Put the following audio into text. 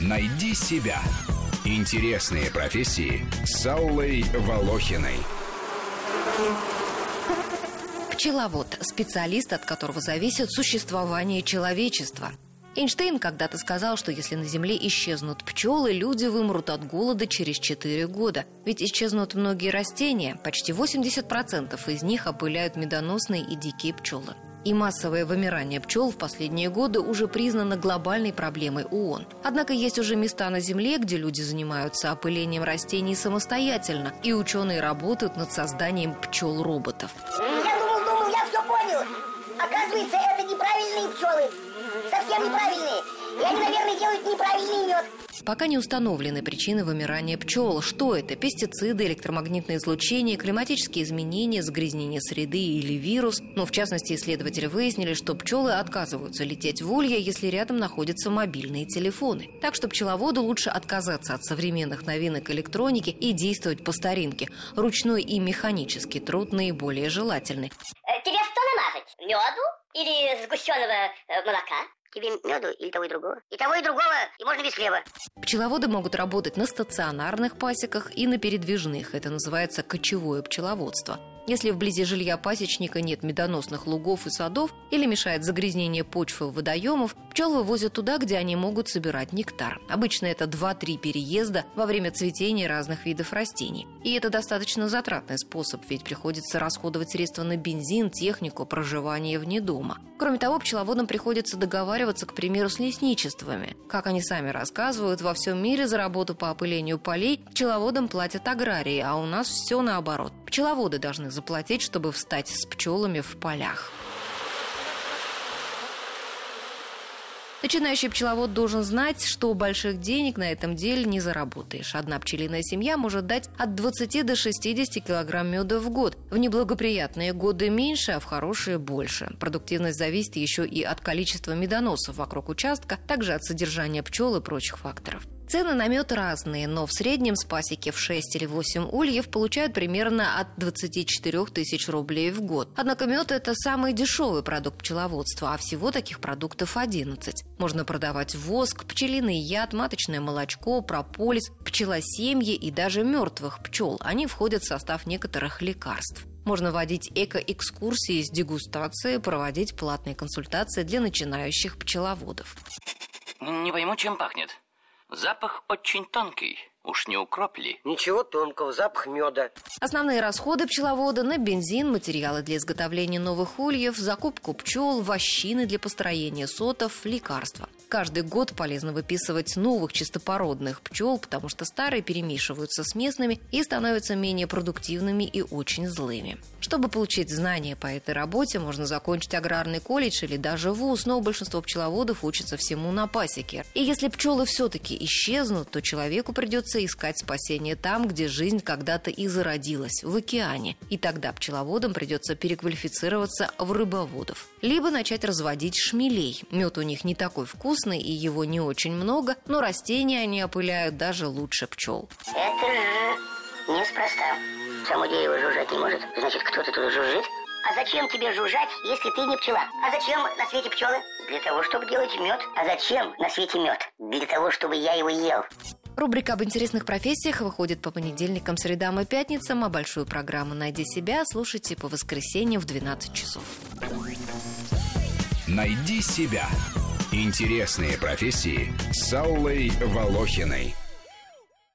Найди себя. Интересные профессии с Аллой Волохиной. Пчеловод – специалист, от которого зависит существование человечества. Эйнштейн когда-то сказал, что если на Земле исчезнут пчелы, люди вымрут от голода через 4 года. Ведь исчезнут многие растения, почти 80% из них опыляют медоносные и дикие пчелы. И массовое вымирание пчел в последние годы уже признано глобальной проблемой ООН. Однако есть уже места на Земле, где люди занимаются опылением растений самостоятельно, и ученые работают над созданием пчел-роботов. Я думал, думал, я все понял. Оказывается, это неправильные пчелы. Совсем неправильные. И они, наверное, делают неправильный мед. Пока не установлены причины вымирания пчел. Что это? Пестициды, электромагнитное излучение, климатические изменения, загрязнение среды или вирус. Но, в частности, исследователи выяснили, что пчелы отказываются лететь в улья, если рядом находятся мобильные телефоны. Так что пчеловоду лучше отказаться от современных новинок электроники и действовать по старинке. Ручной и механический труд наиболее желательный. Э, Тебе что намазать? Меду? Или сгущенного э, молока? Тебе меду или того и другого? И того и другого, и можно без хлеба. Пчеловоды могут работать на стационарных пасеках и на передвижных. Это называется кочевое пчеловодство. Если вблизи жилья пасечника нет медоносных лугов и садов или мешает загрязнение почвы водоемов, пчел вывозят туда, где они могут собирать нектар. Обычно это 2-3 переезда во время цветения разных видов растений. И это достаточно затратный способ, ведь приходится расходовать средства на бензин, технику, проживание вне дома. Кроме того, пчеловодам приходится договариваться, к примеру, с лесничествами. Как они сами рассказывают, во всем мире за работу по опылению полей пчеловодам платят аграрии, а у нас все наоборот. Пчеловоды должны заплатить, чтобы встать с пчелами в полях. Начинающий пчеловод должен знать, что больших денег на этом деле не заработаешь. Одна пчелиная семья может дать от 20 до 60 килограмм меда в год. В неблагоприятные годы меньше, а в хорошие больше. Продуктивность зависит еще и от количества медоносов вокруг участка, также от содержания пчел и прочих факторов. Цены на мед разные, но в среднем с пасеки в 6 или 8 ульев получают примерно от 24 тысяч рублей в год. Однако мед – это самый дешевый продукт пчеловодства, а всего таких продуктов 11. Можно продавать воск, пчелиный яд, маточное молочко, прополис, пчелосемьи и даже мертвых пчел. Они входят в состав некоторых лекарств. Можно водить эко-экскурсии с дегустацией, проводить платные консультации для начинающих пчеловодов. Не пойму, чем пахнет. Запах очень тонкий. Уж не укроп ли? Ничего тонкого, запах меда. Основные расходы пчеловода на бензин, материалы для изготовления новых ульев, закупку пчел, вощины для построения сотов, лекарства. Каждый год полезно выписывать новых чистопородных пчел, потому что старые перемешиваются с местными и становятся менее продуктивными и очень злыми. Чтобы получить знания по этой работе, можно закончить аграрный колледж или даже вуз, но большинство пчеловодов учатся всему на пасеке. И если пчелы все-таки исчезнут, то человеку придется искать спасение там, где жизнь когда-то и зародилась, в океане. И тогда пчеловодам придется переквалифицироваться в рыбоводов. Либо начать разводить шмелей. Мед у них не такой вкусный и его не очень много, но растения они опыляют даже лучше пчел. Это неспроста. Само дерево жужжать не может, значит, кто-то тут жужжит. А зачем тебе жужжать, если ты не пчела? А зачем на свете пчелы? Для того, чтобы делать мед. А зачем на свете мед? Для того, чтобы я его ел. Рубрика об интересных профессиях выходит по понедельникам, средам и пятницам, а большую программу «Найди себя» слушайте по воскресеньям в 12 часов. Найди себя. Интересные профессии с Аллой Волохиной.